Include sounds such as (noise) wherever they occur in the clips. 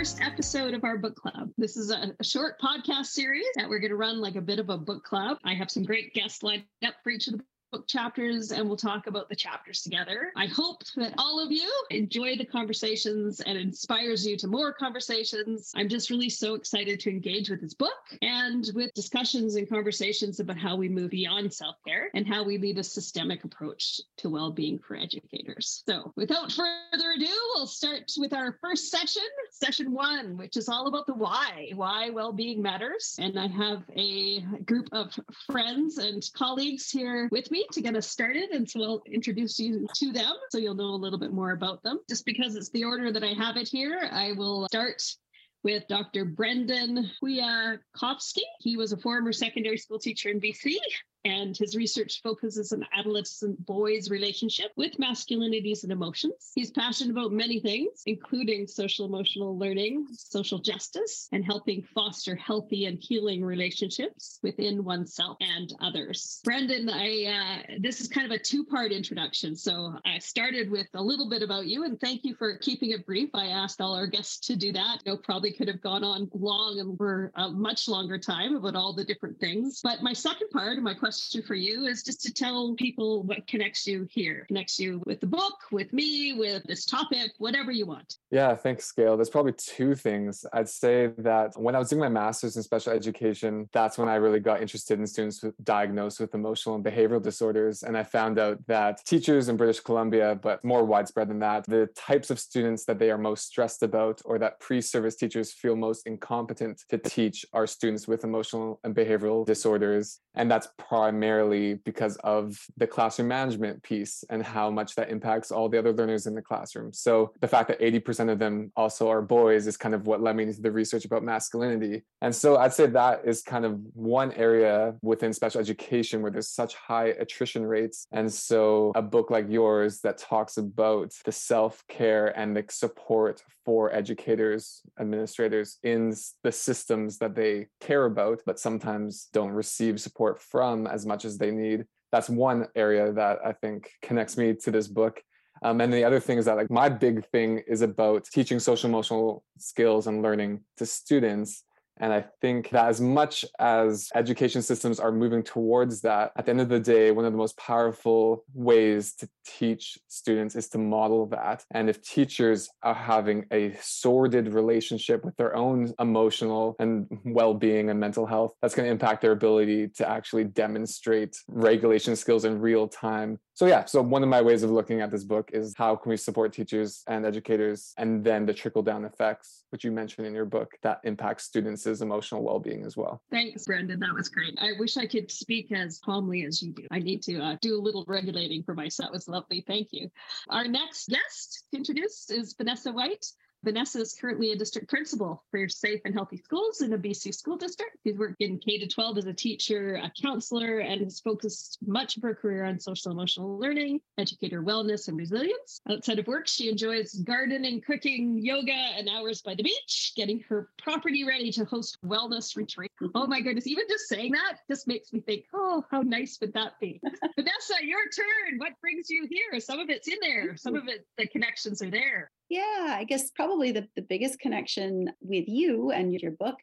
first episode of our book club. This is a, a short podcast series that we're going to run like a bit of a book club. I have some great guests lined up for each of the book chapters and we'll talk about the chapters together. I hope that all of you enjoy the conversations and inspires you to more conversations. I'm just really so excited to engage with this book and with discussions and conversations about how we move beyond self-care and how we lead a systemic approach to well-being for educators. So without further ado, we'll start with our first session, session one, which is all about the why, why well-being matters. And I have a group of friends and colleagues here with me to get us started. And so I'll introduce you to them so you'll know a little bit more about them. Just because it's the order that I have it here, I will start with Dr. Brendan Kwiatkowski. He was a former secondary school teacher in BC and his research focuses on adolescent boys' relationship with masculinities and emotions. He's passionate about many things, including social emotional learning, social justice, and helping foster healthy and healing relationships within oneself and others. Brendan, I uh, this is kind of a two-part introduction. So I started with a little bit about you, and thank you for keeping it brief. I asked all our guests to do that. You know, probably could have gone on long and for a much longer time about all the different things. But my second part, my question question for you is just to tell people what connects you here, connects you with the book, with me, with this topic, whatever you want. Yeah, thanks, Gail. There's probably two things. I'd say that when I was doing my master's in special education, that's when I really got interested in students diagnosed with emotional and behavioral disorders. And I found out that teachers in British Columbia, but more widespread than that, the types of students that they are most stressed about or that pre service teachers feel most incompetent to teach are students with emotional and behavioral disorders. And that's primarily because of the classroom management piece and how much that impacts all the other learners in the classroom. So the fact that 80% of them also are boys is kind of what led me into the research about masculinity. And so I'd say that is kind of one area within special education where there's such high attrition rates. And so a book like yours that talks about the self-care and the support for educators, administrators in the systems that they care about, but sometimes don't receive support from as much as they need. That's one area that I think connects me to this book. Um, and the other thing is that like my big thing is about teaching social emotional skills and learning to students and I think that as much as education systems are moving towards that, at the end of the day, one of the most powerful ways to teach students is to model that. And if teachers are having a sordid relationship with their own emotional and well being and mental health, that's going to impact their ability to actually demonstrate regulation skills in real time so yeah so one of my ways of looking at this book is how can we support teachers and educators and then the trickle down effects which you mentioned in your book that impacts students' emotional well-being as well. Thanks brendan that was great. I wish i could speak as calmly as you do. I need to uh, do a little regulating for myself. That was lovely. Thank you. Our next guest introduced is vanessa white Vanessa is currently a district principal for Safe and Healthy Schools in a BC school district. She's worked in K to 12 as a teacher, a counselor, and has focused much of her career on social emotional learning, educator wellness, and resilience. Outside of work, she enjoys gardening, cooking, yoga, and hours by the beach, getting her property ready to host wellness retreat. Oh my goodness, even just saying that just makes me think, oh, how nice would that be? (laughs) Vanessa, your turn. What brings you here? Some of it's in there, some of it, the connections are there. Yeah, I guess probably the, the biggest connection with you and your book.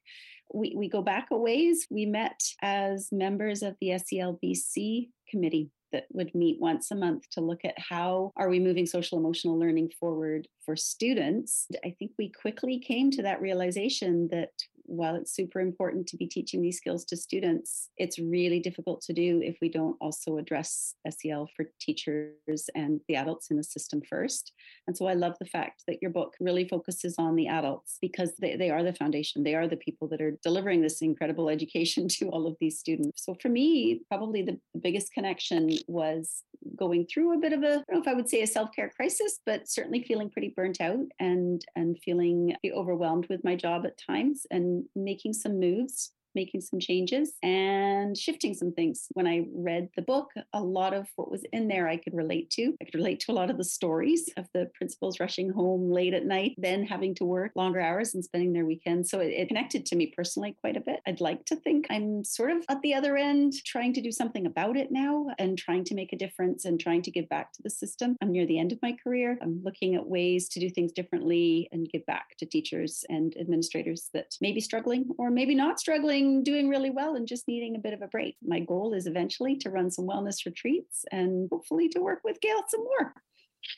We, we go back a ways. We met as members of the SELBC committee that would meet once a month to look at how are we moving social emotional learning forward for students i think we quickly came to that realization that while it's super important to be teaching these skills to students, it's really difficult to do if we don't also address SEL for teachers and the adults in the system first. And so I love the fact that your book really focuses on the adults because they, they are the foundation. They are the people that are delivering this incredible education (laughs) to all of these students. So for me, probably the, biggest connection was going through a bit of a, I don't know if I would say a self-care crisis, but certainly feeling pretty burnt out and and feeling overwhelmed with my job at times and making some moves making some changes and shifting some things. When I read the book, a lot of what was in there I could relate to. I could relate to a lot of the stories of the principals rushing home late at night, then having to work longer hours and spending their weekends. So it, it connected to me personally quite a bit. I'd like to think I'm sort of at the other end, trying to do something about it now and trying to make a difference and trying to give back to the system. I'm near the end of my career. I'm looking at ways to do things differently and give back to teachers and administrators that may be struggling or maybe not struggling doing really well and just needing a bit of a break. My goal is eventually to run some wellness retreats and hopefully to work with Gail some more.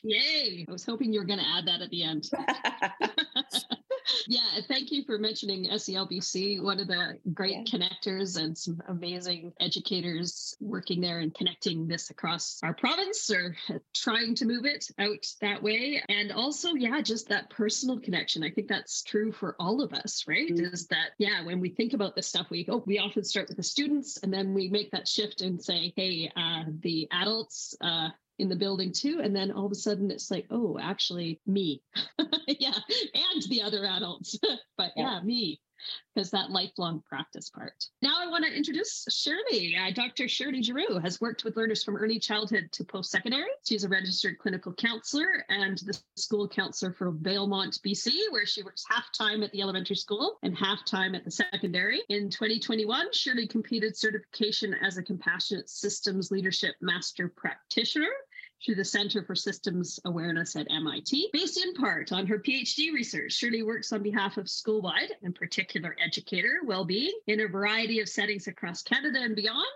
Yay. I was hoping you were going to add that at the end. (laughs) (laughs) yeah, thank you for mentioning SELBC, one of the great yeah. connectors and some amazing educators working there and connecting this across our province or trying to move it out that way. And also, yeah, just that personal connection. I think that's true for all of us, right? Mm-hmm. Is that, yeah, when we think about this stuff, we oh, we often start with the students and then we make that shift and say, hey, uh, the adults, uh, in the building too. And then all of a sudden it's like, oh, actually me. (laughs) yeah. And the other adults. (laughs) but yeah, yeah me because that lifelong practice part. Now I want to introduce Shirley. Uh, Dr. Shirley Giroux has worked with learners from early childhood to post-secondary. She's a registered clinical counselor and the school counselor for Valemount, BC, where she works half-time at the elementary school and half-time at the secondary. In 2021, Shirley completed certification as a compassionate systems leadership master practitioner through the Center for Systems Awareness at MIT. Based in part on her PhD research, Shirley works on behalf of schoolwide, in particular educator well-being, in a variety of settings across Canada and beyond.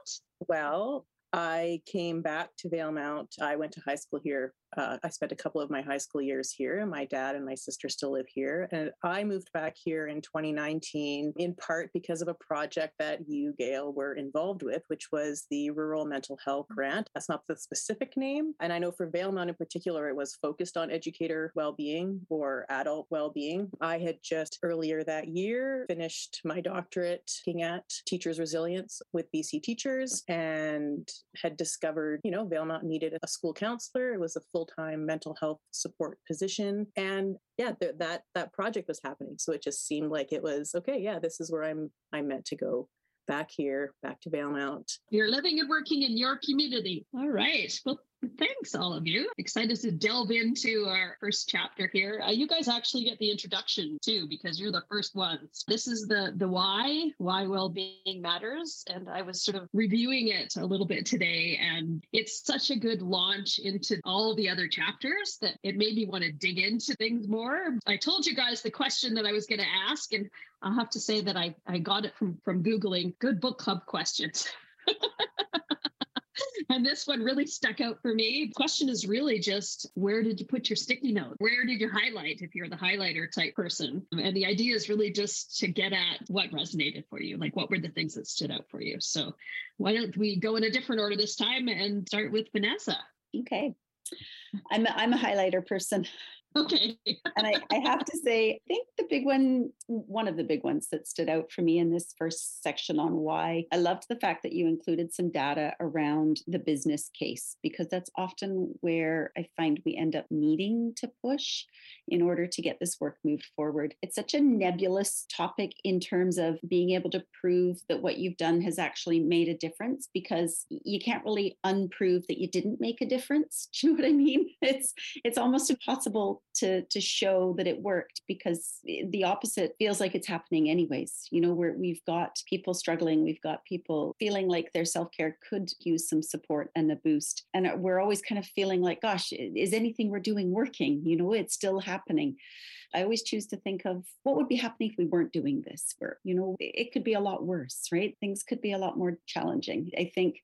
Well, I came back to Valemount. I went to high school here uh, I spent a couple of my high school years here, and my dad and my sister still live here. And I moved back here in 2019, in part because of a project that you, Gail, were involved with, which was the Rural Mental Health mm. Grant. That's not the specific name. And I know for Valemount in particular, it was focused on educator well being or adult well being. I had just earlier that year finished my doctorate looking at teachers' resilience with BC teachers and had discovered, you know, Valemount needed a school counselor. It was a full full-time mental health support position and yeah th- that that project was happening so it just seemed like it was okay yeah this is where i'm i'm meant to go back here, back to Valemount. You're living and working in your community. All right. Well, thanks, all of you. Excited to delve into our first chapter here. Uh, you guys actually get the introduction too, because you're the first ones. This is the the why, why well-being matters, and I was sort of reviewing it a little bit today, and it's such a good launch into all the other chapters that it made me want to dig into things more. I told you guys the question that I was going to ask, and I'll have to say that I I got it from from googling good book club questions. (laughs) and this one really stuck out for me. The question is really just where did you put your sticky note? Where did you highlight if you're the highlighter type person? And the idea is really just to get at what resonated for you. Like what were the things that stood out for you? So why don't we go in a different order this time and start with Vanessa? Okay. I'm a, I'm a highlighter person. Okay. (laughs) and I, I have to say, I think the big one, one of the big ones that stood out for me in this first section on why, I loved the fact that you included some data around the business case, because that's often where I find we end up needing to push in order to get this work moved forward. It's such a nebulous topic in terms of being able to prove that what you've done has actually made a difference because you can't really unprove that you didn't make a difference. (laughs) Do you know what I mean? It's it's almost impossible to to show that it worked because the opposite feels like it's happening anyways. You know, where we've got people struggling, we've got people feeling like their self-care could use some support and a boost. And uh, we're always kind of feeling like, gosh, is anything we're doing working? You know, it's still happening. I always choose to think of what would be happening if we weren't doing this work. You know, it could be a lot worse, right? Things could be a lot more challenging. I think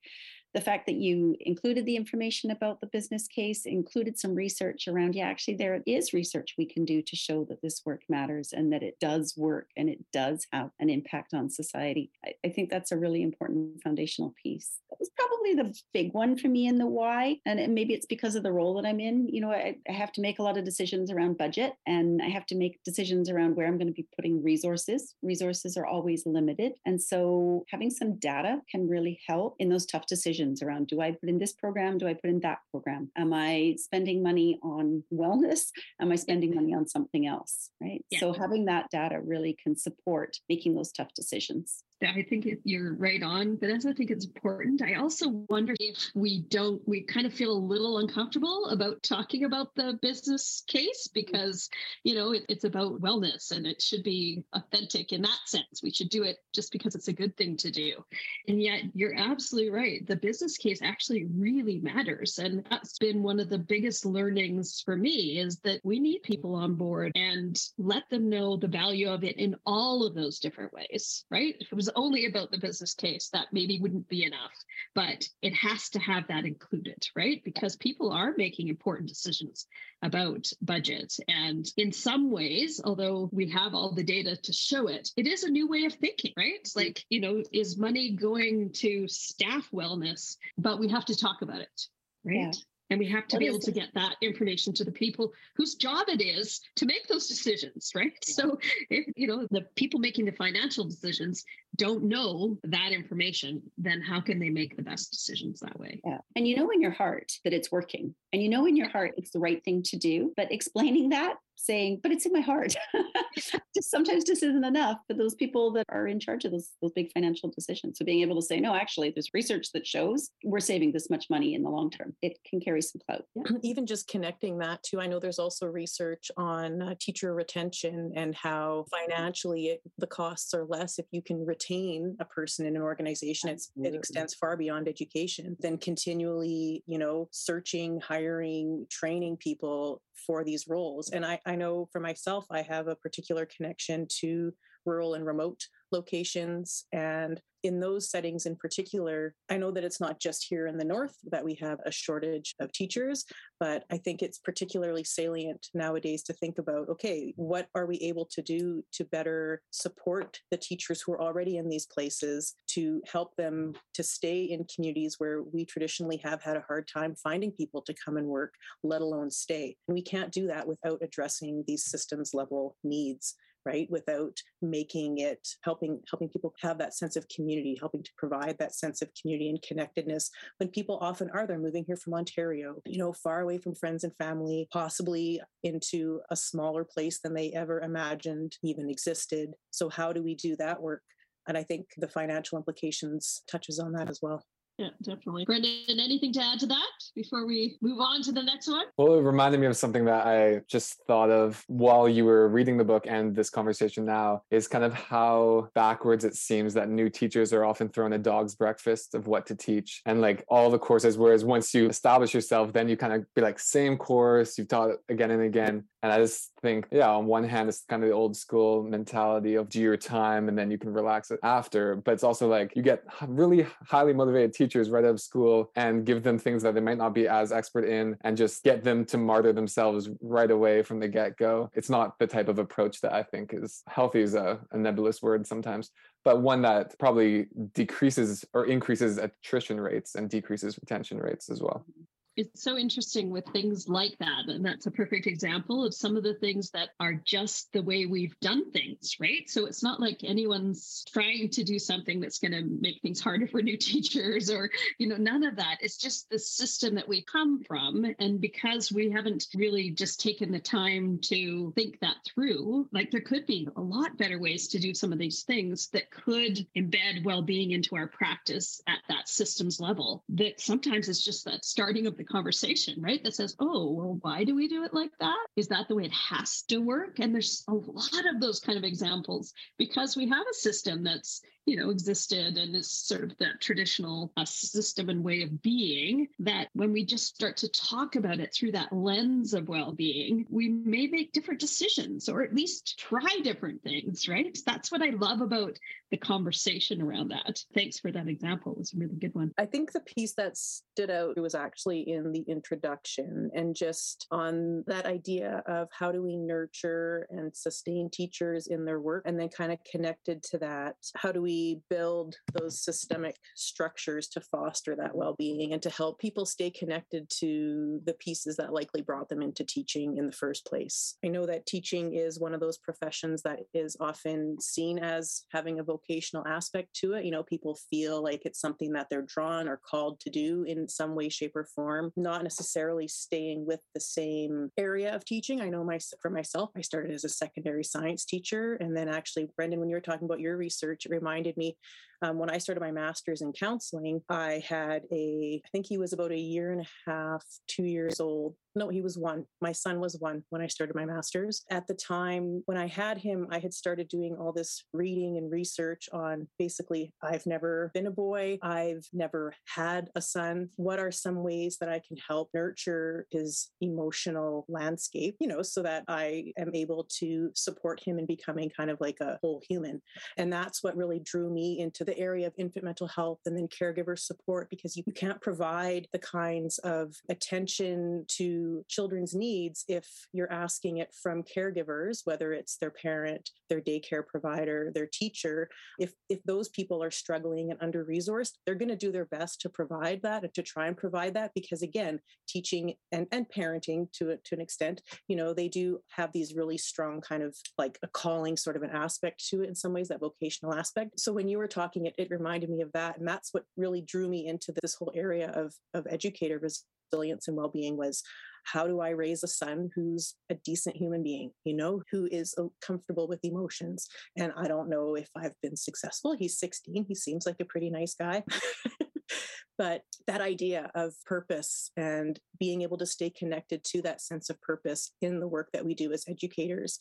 the fact that you included the information about the business case, included some research around, yeah, actually, there is research we can do to show that this work matters and that it does work and it does have an impact on society. I, I think that's a really important foundational piece. That was probably the big one for me in the why. And maybe it's because of the role that I'm in. You know, I, I have to make a lot of decisions around budget and I have to make decisions around where I'm going to be putting resources. Resources are always limited. And so having some data can really help in those tough decisions decisions around do I put in this program? Do I put in that program? Am I spending money on wellness? Am I spending money on something else? Right. Yeah. So having that data really can support making those tough decisions. Yeah, I think you're right on, Vanessa. I think it's important. I also wonder if we don't, we kind of feel a little uncomfortable about talking about the business case because, you know, it, it's about wellness and it should be authentic in that sense. We should do it just because it's a good thing to do. And yet, you're absolutely right. The business case actually really matters. And that's been one of the biggest learnings for me is that we need people on board and let them know the value of it in all of those different ways, right? If it was only about the business case, that maybe wouldn't be enough, but it has to have that included, right? Because people are making important decisions about budget. And in some ways, although we have all the data to show it, it is a new way of thinking, right? Like, you know, is money going to staff wellness? But we have to talk about it, right? Yeah. And we have to what be able to get that information to the people whose job it is to make those decisions, right? Yeah. So if you know the people making the financial decisions don't know that information, then how can they make the best decisions that way? Yeah. And you know in your heart that it's working. And you know in your heart it's the right thing to do. But explaining that saying, but it's in my heart. (laughs) just sometimes just isn't enough for those people that are in charge of those, those big financial decisions. So being able to say, no, actually, there's research that shows we're saving this much money in the long term. It can carry some clout. Yeah. (clears throat) Even just connecting that to, I know there's also research on uh, teacher retention and how financially it, the costs are less if you can retain a person in an organization. It's, it extends far beyond education than continually, you know, searching, hiring, training people for these roles. And I, I know for myself, I have a particular connection to rural and remote locations. And in those settings in particular, I know that it's not just here in the North that we have a shortage of teachers, but I think it's particularly salient nowadays to think about okay, what are we able to do to better support the teachers who are already in these places to help them to stay in communities where we traditionally have had a hard time finding people to come and work, let alone stay. And we can't do that without addressing these systems level needs right without making it helping helping people have that sense of community helping to provide that sense of community and connectedness when people often are they're moving here from ontario you know far away from friends and family possibly into a smaller place than they ever imagined even existed. So how do we do that work? And i think the financial implications touches on that as well yeah, definitely. Brendan, anything to add to that before we move on to the next one? Well, it reminded me of something that I just thought of while you were reading the book and this conversation now is kind of how backwards it seems that new teachers are often thrown a dog's breakfast of what to teach and like all the courses. Whereas once you establish yourself, then you kind of be like, same course, you've taught again and again. And I just think, yeah, on one hand, it's kind of the old school mentality of do your time and then you can relax it after. But it's also like you get really highly motivated teachers right out of school and give them things that they might not be as expert in and just get them to martyr themselves right away from the get go. It's not the type of approach that I think is healthy, is a, a nebulous word sometimes, but one that probably decreases or increases attrition rates and decreases retention rates as well mm-hmm. It's so interesting with things like that. And that's a perfect example of some of the things that are just the way we've done things, right? So it's not like anyone's trying to do something that's going to make things harder for new (laughs) teachers or, you know, none of that. It's just the system that we come from. And because we haven't really just taken the time to think that through, like there could be a lot better ways to do some of these things that could embed well being into our practice at that systems level. That sometimes it's just that starting of the conversation, right? That says, oh, well, why do we do it like that? Is that the way it has to work? And there's a lot of those kind of examples because we have a system that's you know, existed and is sort of that traditional uh, system and way of being, that when we just start to talk about it through that lens of well being, we may make different decisions or at least try different things, right? That's what I love about the conversation around that. Thanks for that example. It was a really good one. I think the piece that stood out was actually in the introduction and just on that idea of how do we nurture and sustain teachers in their work and then kind of connected to that, how do we we build those systemic structures to foster that well-being and to help people stay connected to the pieces that likely brought them into teaching in the first place. I know that teaching is one of those professions that is often seen as having a vocational aspect to it. You know, people feel like it's something that they're drawn or called to do in some way, shape, or form, not necessarily staying with the same area of teaching. I know my for myself, I started as a secondary science teacher. And then actually, Brendan, when you were talking about your research, it reminded reminded me um, when I started my master's in counseling, I had a, I think he was about a year and a half, two years old. No, he was one. My son was one when I started my master's. At the time when I had him, I had started doing all this reading and research on basically, I've never been a boy, I've never had a son. What are some ways that I can help nurture his emotional landscape, you know, so that I am able to support him in becoming kind of like a whole human? And that's what really drew me into the area of infant mental health and then caregiver support because you can't provide the kinds of attention to children's needs if you're asking it from caregivers, whether it's their parent, their daycare provider, their teacher. If if those people are struggling and under resourced, they're going to do their best to provide that and to try and provide that because again, teaching and, and parenting to to an extent, you know, they do have these really strong kind of like a calling sort of an aspect to it in some ways, that vocational aspect. So when you were talking it, it reminded me of that. And that's what really drew me into this whole area of, of educator resilience and well-being was how do I raise a son who's a decent human being, you know, who is uh, comfortable with emotions? And I don't know if I've been successful. He's 16. He seems like a pretty nice guy. (laughs) but that idea of purpose and being able to stay connected to that sense of purpose in the work that we do as educators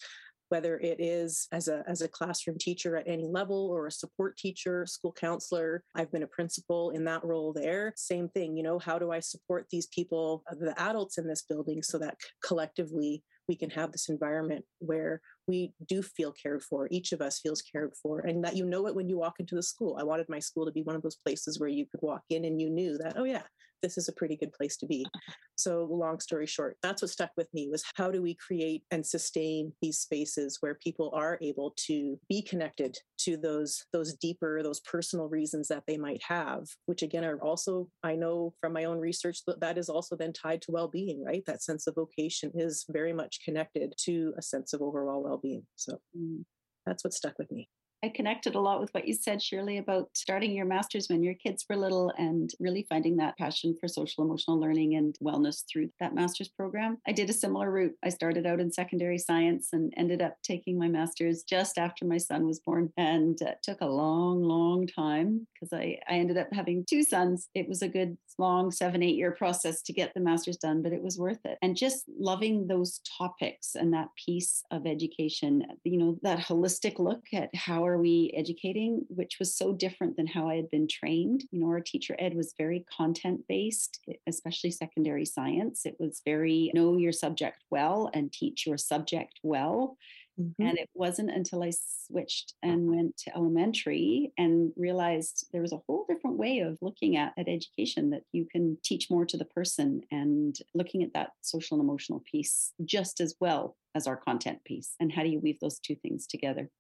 whether it is as a, as a classroom teacher at any level or a support teacher, school counselor. I've been a principal in that role there. Same thing, you know, how do I support these people, uh, the adults in this building, so that collectively we can have this environment where we do feel cared for. Each of us feels cared for, and that you know it when you walk into the school. I wanted my school to be one of those places where you could walk in and you knew that, oh, yeah, this is a pretty good place to be. So, long story short, that's what stuck with me was how do we create and sustain these spaces where people are able to be connected to those those deeper, those personal reasons that they might have, which again are also I know from my own research that that is also then tied to well-being, right? That sense of vocation is very much connected to a sense of overall well-being. So. Mm. That's what stuck with me. I connected a lot with what you said, Shirley, about starting your master's when your kids were little and really finding that passion for social emotional learning and wellness through that master's program. I did a similar route. I started out in secondary science and ended up taking my master's just after my son was born and uh, took a long, long time because I, I ended up having two sons. It was a good long seven, eight year process to get the master's done, but it was worth it. And just loving those topics and that piece of education, you know, that holistic look at how are we educating, which was so different than how I had been trained. You know, our teacher ed was very content based, especially secondary science. It was very know your subject well and teach your subject well. Mm-hmm. And it wasn't until I switched and went to elementary and realized there was a whole different way of looking at, at education that you can teach more to the person and looking at that social and emotional piece just as well as our content piece. And how do you weave those two things together?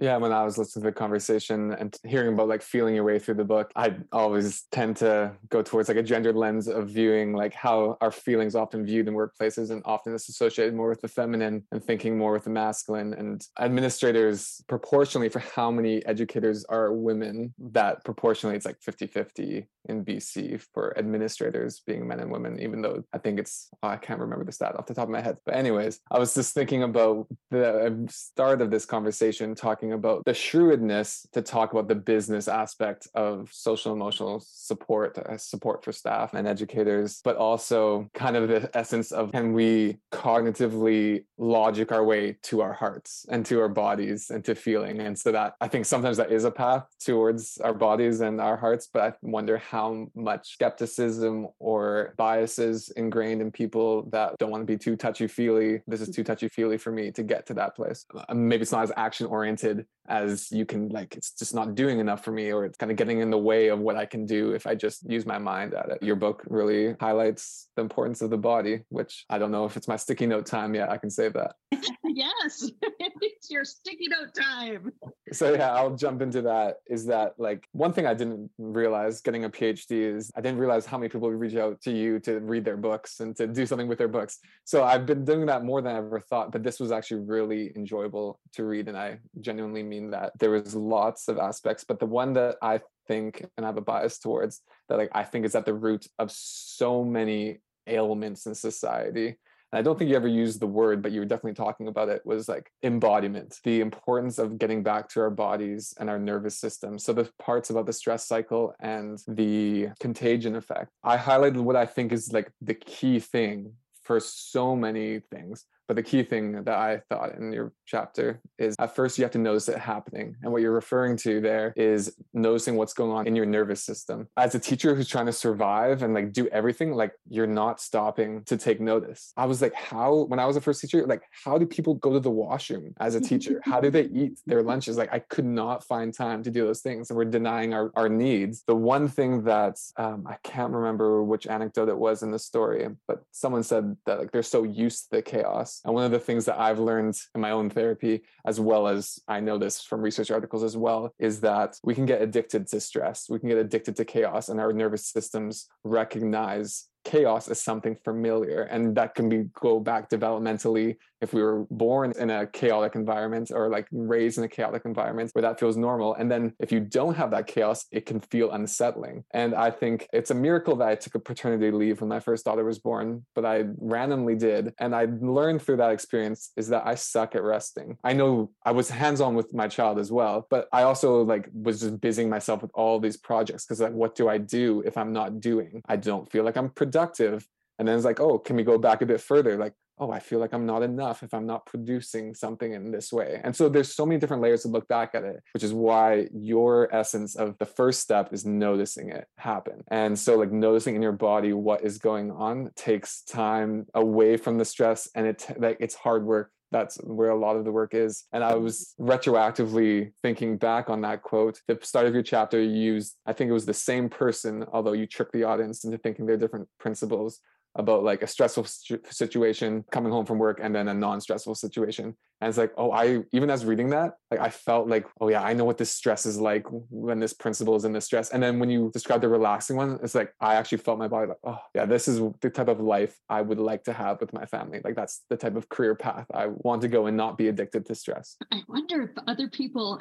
Yeah, when I was listening to the conversation and hearing about like feeling your way through the book, I always tend to go towards like a gendered lens of viewing like how our feelings often viewed in workplaces and often it's associated more with the feminine and thinking more with the masculine. And administrators, proportionally for how many educators are women, that proportionally it's like 50 50 in BC for administrators being men and women, even though I think it's, oh, I can't remember the stat off the top of my head. But, anyways, I was just thinking about the uh, start of this conversation talking talking about the shrewdness to talk about the business aspect of social emotional support, uh, support for staff and educators, but also kind of the essence of can we cognitively logic our way to our hearts and to our bodies and to feeling. And so that I think sometimes that is a path towards our bodies and our hearts, but I wonder how much skepticism or biases ingrained in people that don't want to be too touchy feely. This is too touchy feely for me to get to that place. Uh, maybe it's not as action oriented as you can like it's just not doing enough for me or it's kind of getting in the way of what i can do if i just use my mind at it. Your book really highlights the importance of the body which i don't know if it's my sticky note time yet i can save that. (laughs) Yes (laughs) it's your sticky note time. So yeah i'll jump into that is that like one thing i didn't realize getting a phd is i didn't realize how many people reach out to you to read their books and to do something with their books. So i've been doing that more than i ever thought but this was actually really enjoyable to read and i genuinely mean that there was lots of aspects but the one that i think and i have a bias towards that like i think is at the root of so many ailments in society and I don't think you ever used the word, but you were definitely talking about it, was like embodiment, the importance of getting back to our bodies and our nervous system. So the parts about the stress cycle and the contagion effect. I highlighted what I think is like the key thing for so many things but the key thing that I thought in your chapter is at first you have to notice it happening. And what you're referring to there is noticing what's going on in your nervous system. As a teacher who's trying to survive and like do everything, like you're not stopping to take notice. I was like, how, when I was a first teacher, like, how do people go to the washroom as a teacher? how do they eat their lunches? Like, I could not find time to do those things. And we're denying our, our needs. The one thing that um, I can't remember which anecdote it was in the story, but someone said that like they're so used to the chaos and one of the things that I've learned in my own therapy, as well as I know this from research articles as well, is that we can get addicted to stress. We can get addicted to chaos, and our nervous systems recognize chaos as something familiar and that can be go back developmentally if we were born in a chaotic environment or like raised in a chaotic environment where that feels normal and then if you don't have that chaos it can feel unsettling. And i think it's a miracle that i took a paternity leave when my first daughter was born but i randomly did. And i learned through that experience is that i suck at resting. I know i was hands on with my child as well but i also like was just busying myself with all these projects because like what do i do if i'm not doing? I don't feel like i'm productive. And then it's like oh can we go back a bit further? Like oh i feel like i'm not enough if i'm not producing something in this way and so there's so many different layers to look back at it which is why your essence of the first step is noticing it happen and so like noticing in your body what is going on takes time away from the stress and it like it's hard work that's where a lot of the work is. And I was retroactively thinking back on that quote. The start of your chapter, you used, I think it was the same person, although you tricked the audience into thinking they're different principals about like a stressful situation coming home from work and then a non-stressful situation. And it's like oh i even as reading that like i felt like oh yeah i know what this stress is like when this principal is in the stress. And then when you describe the relaxing one it's like i actually felt my body like oh yeah this is the type of life i would like to have with my family. Like that's the type of career path i want to go and not be addicted to stress. I wonder if other people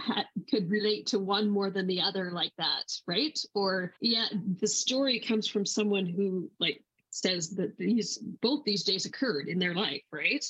could relate to one more than the other like that right? Or yeah the story comes from someone who like says that these both these days occurred in their life, right?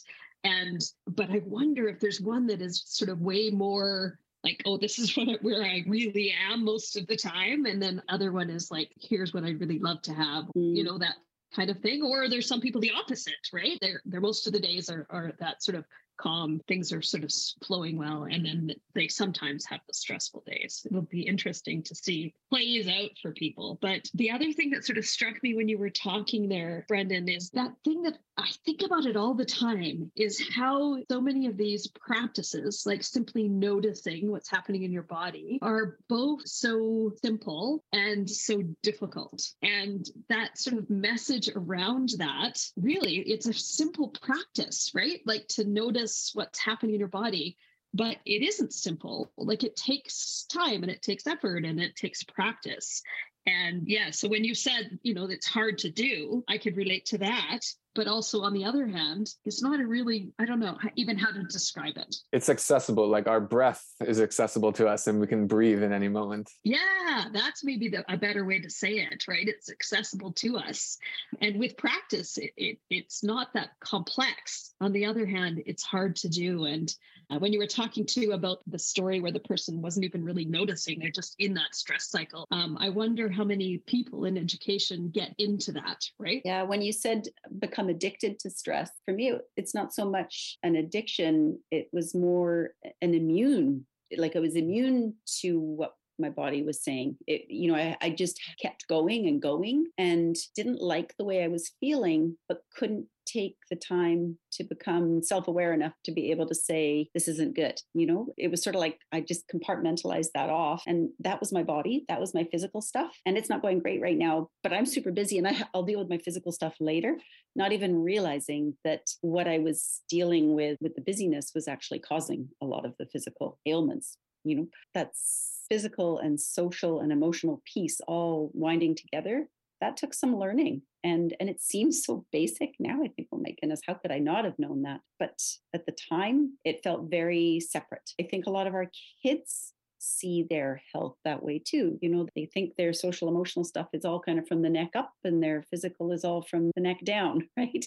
And but I wonder if there's one that is sort of way more like, oh, this is (laughs) what, where I really am most of the time, and then other one is like, here's what I'd really love to have, mm. you know, that kind of thing. Or there's some people the opposite, right? They're they're most of the days are are that sort of calm, things are sort of flowing well, and then they sometimes have the stressful days. It'll be interesting to see plays out for people. But the other thing that sort of struck me when you were talking there, Brendan, is that thing that I think about it all the time is how so many of these practices, like simply noticing what's happening in your body, are both so simple and so difficult. And that sort of message around that, really, it's a simple practice, right? Like to notice what's happening in your body but it isn't simple. Like it takes time and it takes effort and it takes practice. And yeah so when you said you know it's hard to do i could relate to that but also on the other hand it's not a really i don't know even how to describe it. It's accessible like our breath is accessible to us and we can breathe in any moment. Yeah that's maybe the, a better way to say it right? It's accessible to us. And with practice it, it, it's not that complex. On the other hand it's hard to do. And uh, when you were talking to about the story where the person wasn't even really noticing they're just in that stress cycle um, i wonder how many people in education get into that right? Yeah when you said become become addicted to stress. For me, it's not so much an addiction, it was more an immune. Like I was immune to what my body was saying. It, you know, I, I just kept going and going and didn't like the way I was feeling, but couldn't take the time to become self-aware enough to be able to say this isn't good you know? It was sort of like i just compartmentalized that off and that was my body that was my physical stuff and it's not going great right now but i'm super busy and I, i'll deal with my physical stuff later not even realizing that what i was dealing with with the busyness was actually causing a lot of the physical ailments you know? That's physical and social and emotional piece all winding together that took some learning and and it seems so basic now i think oh my goodness how could i not have known that but at the time it felt very separate i think a lot of our kids see their health that way too. You know, they think their social emotional stuff is all kind of from the neck up and their physical is all from the neck down, (laughs) right?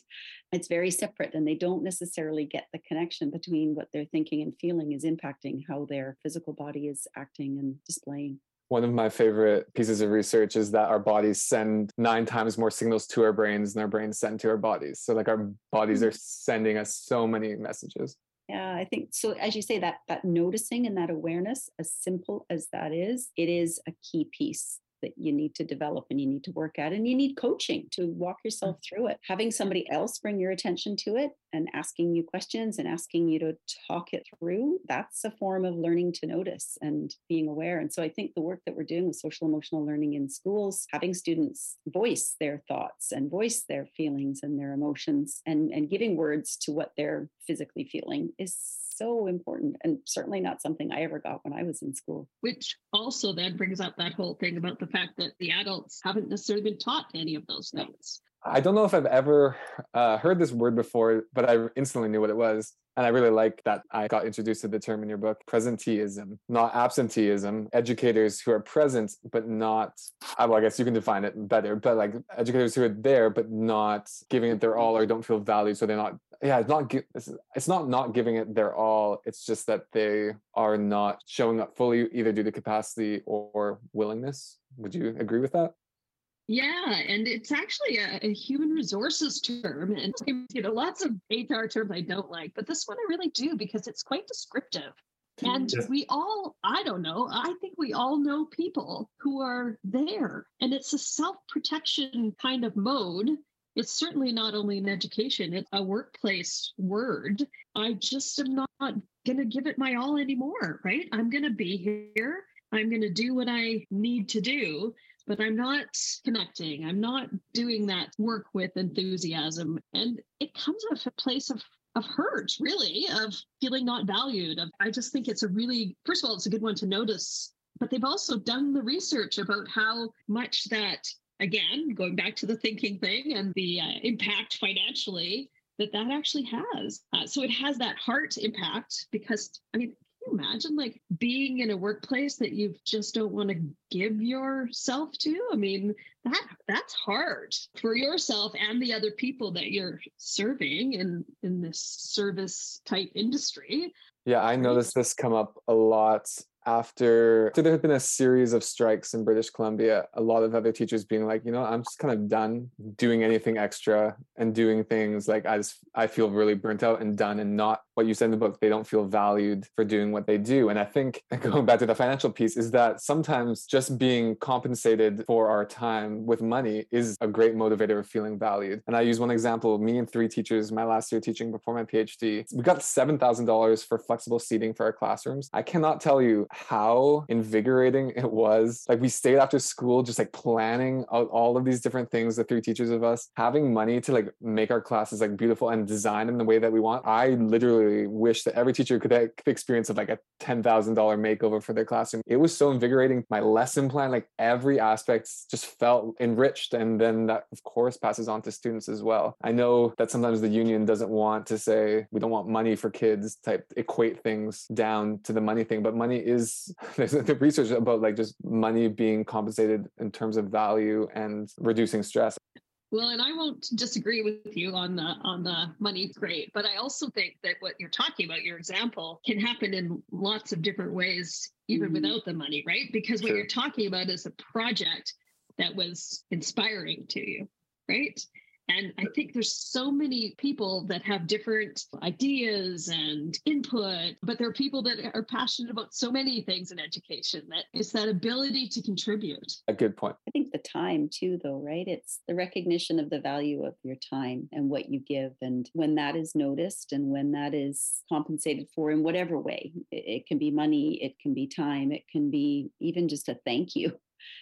It's very separate and they don't necessarily get the connection between what they're thinking and feeling is impacting how their physical body is acting and displaying. One of my favorite pieces of research is that our bodies send nine times more signals to our brains than our brains send to our bodies. So, like, our bodies hmm. are sending us so many messages yeah i think so as you say that that noticing and that awareness as simple as that is it is a key piece that you need to develop and you need to work at and you need coaching to walk mm. yourself through it. Having somebody else bring your attention to it and asking you questions and asking you to talk it through that's a form of learning to notice and being aware. And so i think the work that we're doing with social emotional learning in schools having students voice their thoughts and voice their feelings and their emotions and and giving words to what they're physically feeling is so important and certainly not something I ever got when I was in school. Which also then brings up that whole thing about the fact that the adults haven't necessarily been taught any of those things. I don't know if I've ever uh, heard this word before, but I instantly knew what it was. And I really like that I got introduced to the term in your book presenteeism, not absenteeism. Educators who are present, but not, well, I guess you can define it better, but like educators who are there, but not giving it their all or don't feel valued. So they're not, yeah, it's not, it's not not giving it their all. It's just that they are not showing up fully, either due to capacity or willingness. Would you agree with that? Yeah, and it's actually a, a, human resources term. And (laughs) you know, lots of HR terms I don't like, but this one I really do because it's quite descriptive. And yes. we all, I don't know, I think we all know people who are there. And it's a self protection kind of mode. It's certainly not only in education, it's a workplace word. I just am not going to give it my all anymore, right? I'm going to be here. I'm going to do what I need to do but I'm not connecting. I'm not doing that work with enthusiasm. And it comes of a place of of hurt, really, of feeling not valued. Of I just think it's a really first of all, it's a good one to notice. But they've also done the research about how much that again, going back to the thinking thing and the uh, impact financially that that actually has. Uh, so it has that heart impact because I mean can you imagine like being in a workplace that you just don't want to give yourself to? I mean, that that's hard for yourself and the other people that you're serving in in this service type industry. Yeah, I noticed this come up a lot after, after there had been a series of strikes in British Columbia, a lot of other teachers being like, you know, I'm just kind of done doing anything extra and doing things like I just I feel really burnt out and done and not what you said in the book. They don't feel valued for doing what they do. And I think (laughs) going back to the financial piece is that sometimes just being compensated for our time with money is a great motivator of feeling valued. And I use one example, me and three teachers, my last year teaching before my PhD, we got $7,000 for flexible seating for our classrooms. I cannot tell you how invigorating it was. Like we stayed after school just like planning out all of these different things, the three teachers of us, having money to like make our classes like beautiful and design in the way that we want. I literally wish that every teacher could have the experience of like a $10,000 makeover for their classroom. It was so invigorating. My lesson plan, like every aspect just felt enriched. And then that of course passes on to students as well. I know that sometimes the union doesn't want to say we don't want money for kids type equate things down to the money thing, but money is is (laughs) there's the research about like just money being compensated in terms of value and reducing stress well, and I won't disagree with you on the on the money great, but I also think that what you're talking about, your example, can happen in lots of different ways, even mm-hmm. without the money, right? Because sure. what you're talking about is a project that was inspiring to you, right? And I think there's so many people that have different ideas and input, but there are people that are passionate about so many things in education that it's that ability to contribute. A good point. I think the time too, though, right? It's the recognition of the value of your time and what you give. And when that is noticed and when that is compensated for in whatever way, it, it can be money, it can be time, it can be even just a thank you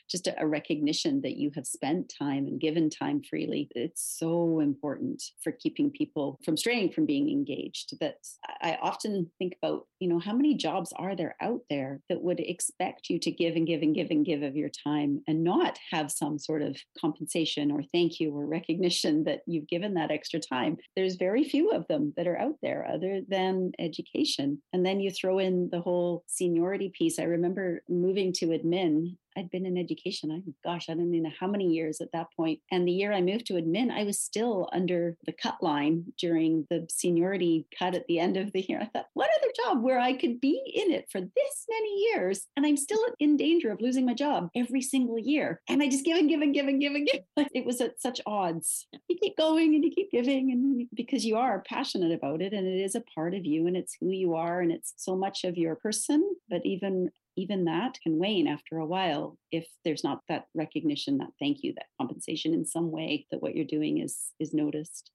just a, a recognition that you have spent time and given time freely. It's so important for keeping people from straying from being engaged. That I often think about, you know, how many jobs are there out there that would expect you to give and give and give and give of your time and not have some sort of compensation or thank you or recognition that you've given that extra time. There's very few of them that are out there other than education. And then you throw in the whole seniority piece. I remember moving to admin I'd been in education. I gosh, I don't even know how many years at that point. And the year I moved to admin, I was still under the cut line during the seniority cut at the end of the year. I thought, what other job where I could be in it for this many years and I'm still in danger of losing my job every single year? And I just give and give and give and give and give. (laughs) It was at such odds. You keep going and you keep giving, and because you are passionate about it and it is a part of you and it's who you are and it's so much of your person, but even even that can wane after a while if there's not that recognition that thank you that compensation in some way that what you're doing is is noticed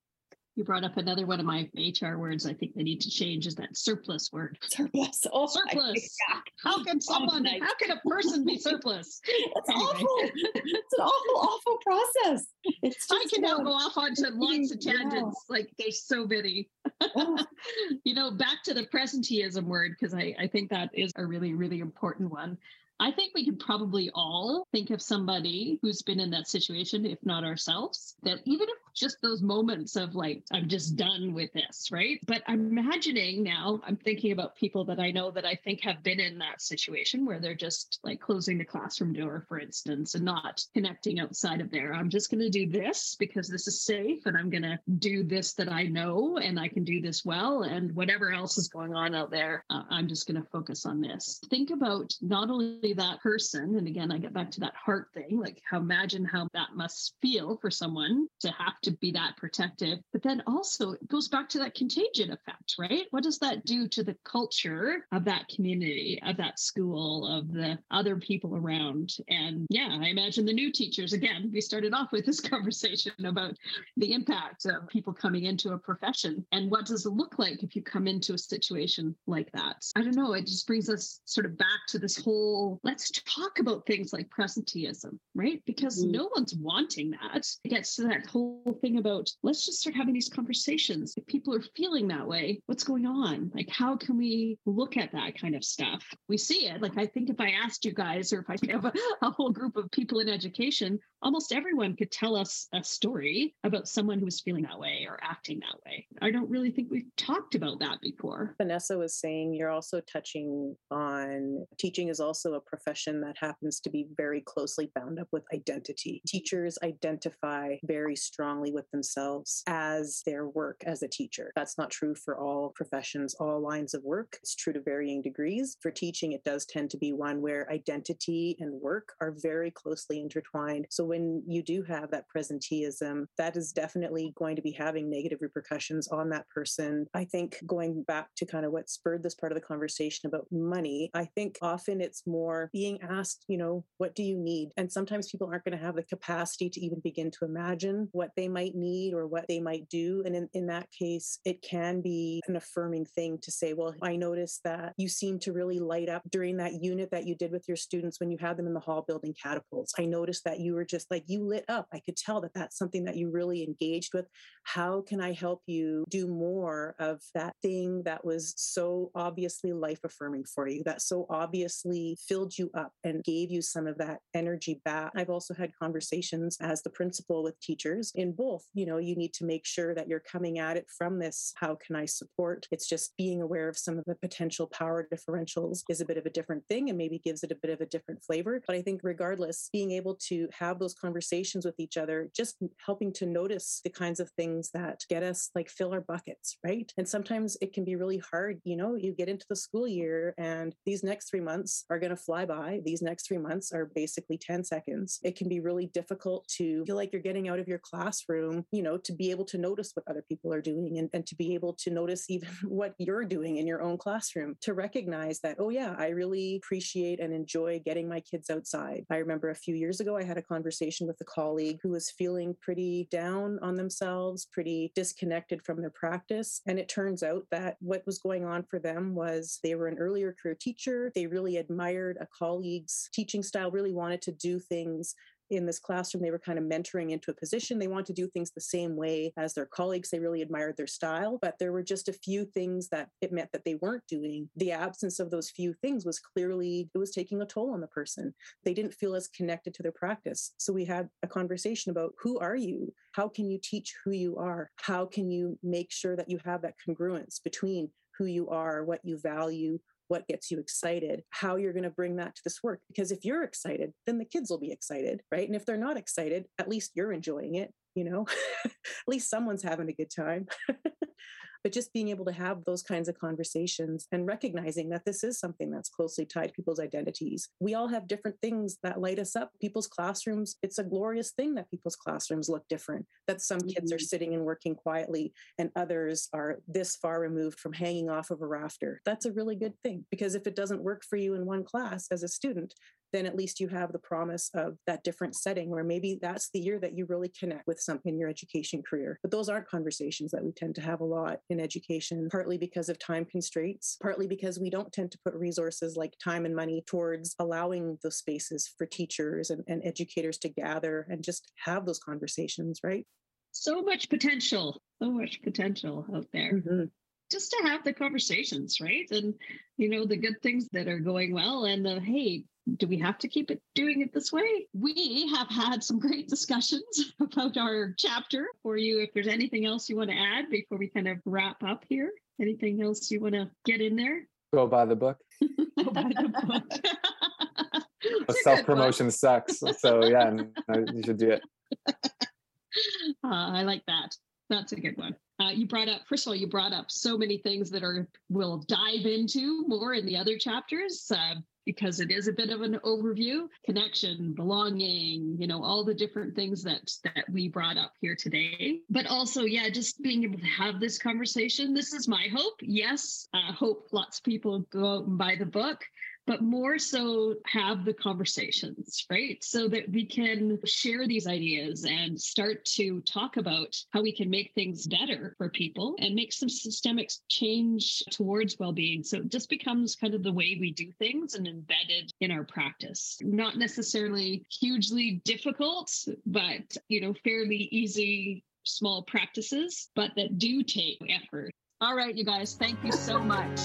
you brought up another one of my HR words I think they need to change is that surplus word. (laughs) Surplus. Oh, surplus. How can someone, how can a person be surplus? (laughs) It's anyway. awful. It's an awful, awful process. It's I can now go off onto lots of tangents. Yeah. Like there's so many. (laughs) you know, back to the presenteeism word, because I, I think that is a really, really important one. I think we could probably all think of somebody who's been in that situation, if not ourselves, that even if just those moments of like, I'm just done with this, right? But I'm imagining now, I'm thinking about people that I know that I think have been in that situation where they're just like closing the classroom door, for instance, and not connecting outside of there. I'm just going to do this because this is safe and I'm going to do this that I know and I can do this well. And whatever else is going on out there, uh, I'm just going to focus on this. Think about not only that person, and again, I get back to that heart thing, like how imagine how that must feel for someone to have to be that protective. But then also it goes back to that contagion effect, right? What does that do to the culture of that community, of that school, of the other people around? And yeah, I imagine the new teachers, again, we started off with this (laughs) conversation about the impact of people coming into a profession and what does it look like if you come into a situation like that? I don't know. It just brings us sort of back to this whole let's talk about things like presenteeism, right? Because mm. no one's wanting that. It gets to that whole thing about let's just start having these conversations. If people are feeling that way, what's going on? Like, how can we look at that kind of stuff? We see it. Like, I think if I asked you guys, or if I (laughs) have a, a whole group of people in education, almost everyone could tell us a story about someone who was feeling that way or acting that way. I don't really think we've talked about that before. Vanessa was saying you're also touching on teaching is also a profession that happens to be very closely bound up with identity. Teachers identify very strongly with themselves as their work as a teacher. That's not true for all professions, all lines of work. It's true to varying degrees. For teaching, it does tend to be one where identity and work are very closely intertwined. So when you do have that presenteeism, that is definitely going to be having negative repercussions on that person. I think going back to kind of what spurred this part of the conversation about money, I think often it's more being asked, you know, what do you need? And sometimes people aren't going to have the capacity to even begin to imagine what they might need or what they might do. And in, in that case, it can be an affirming thing to say, well, I noticed that you seem to really light up during that unit that you did with your students when you had them in the hall building catapults. I noticed that you were just just like you lit up. I could tell that that's something that you really engaged with. How can I help you do more of that thing that was so obviously life affirming for you, that so obviously filled you up and gave you some of that energy back? I've also had conversations as the principal with teachers in both. You know, you need to make sure that you're coming at it from this how can I support? It's just being aware of some of the potential power differentials is a bit of a different thing and maybe gives it a bit of a different flavor. But I think regardless, being able to have those those conversations with each other, just helping to notice the kinds of things that get us like fill our buckets, right? And sometimes it can be really hard. You know, you get into the school year and these next three months are going to fly by. These next three months are basically 10 seconds. It can be really difficult to feel like you're getting out of your classroom you know, to be able to notice what other people are doing and, and to be able to notice even (laughs) what you're doing in your own classroom, to recognize that, oh, yeah, I really appreciate and enjoy getting my kids outside. I remember a few years ago, I had a conversation with a colleague who was feeling pretty down on themselves, pretty disconnected from their practice. And it turns out that what was going on for them was they were an earlier career teacher. They really admired a colleague's teaching style, really wanted to do things in this classroom, they were kind of mentoring into a position. They wanted to do things the same way as their colleagues. They really admired their style, but there were just a few things that it meant that they weren't doing. The absence of those few things was clearly, it was taking a toll on the person. They didn't feel as connected to their practice. So we had a conversation about who are you? How can you teach who you are? How can you make sure that you have that congruence between who you are, what you value, what gets you excited, how you're going to bring that to this work. Because if you're excited, then the kids will be excited, right? And if they're not excited, at least you're enjoying it, you know? (laughs) at least someone's having a good time. (laughs) but just being able to have those kinds of conversations and recognizing that this is something that's closely tied to people's identities. We all have different things that light us up. People's classrooms, it's a glorious thing that people's classrooms look different, that some mm-hmm. kids are mm-hmm. sitting and working quietly and others are this far removed from hanging off of a rafter. That's a really good thing because if it doesn't work for you in one class as a student, then at least you have the promise of that different setting where maybe that's the year that you really connect with something in your education career. But those aren't conversations that we tend to have a lot in education, partly because of time constraints, partly because we don't tend to put resources like time and money towards allowing those spaces for teachers and, and educators to gather and just have those conversations, right? So much potential, so much potential out there. Mm-hmm just to have the conversations, right? And you know the good things that are going well, and the hey, do we have to keep it doing it this way? We have had some great discussions (laughs) about our chapter for you. If there's anything else you want to add before we kind of wrap up here, anything else you want to get in there? Go buy the book. (laughs) Go buy the book. (laughs) Self promotion sucks. So yeah, you should do it. Uh, I like that. That's a good one. Uh, you brought up, first of all, you brought up so many things that are we'll dive into more in the other chapters. Uh, because it is a bit of an overview. Connection belonging you know all the different things that that we brought up here today. But also yeah just being able to have this conversation. This is my hope. Yes i hope lots of people go out and buy the book but more so have the conversations, right? So that we can share these ideas and start to talk about how we can make things better for people and make some systemic change towards well being. So it just becomes kind of the way we do things and embedded in our practice. Not necessarily hugely difficult, but, you know, fairly easy small practices, but that do take effort. All right, you guys, thank you so much.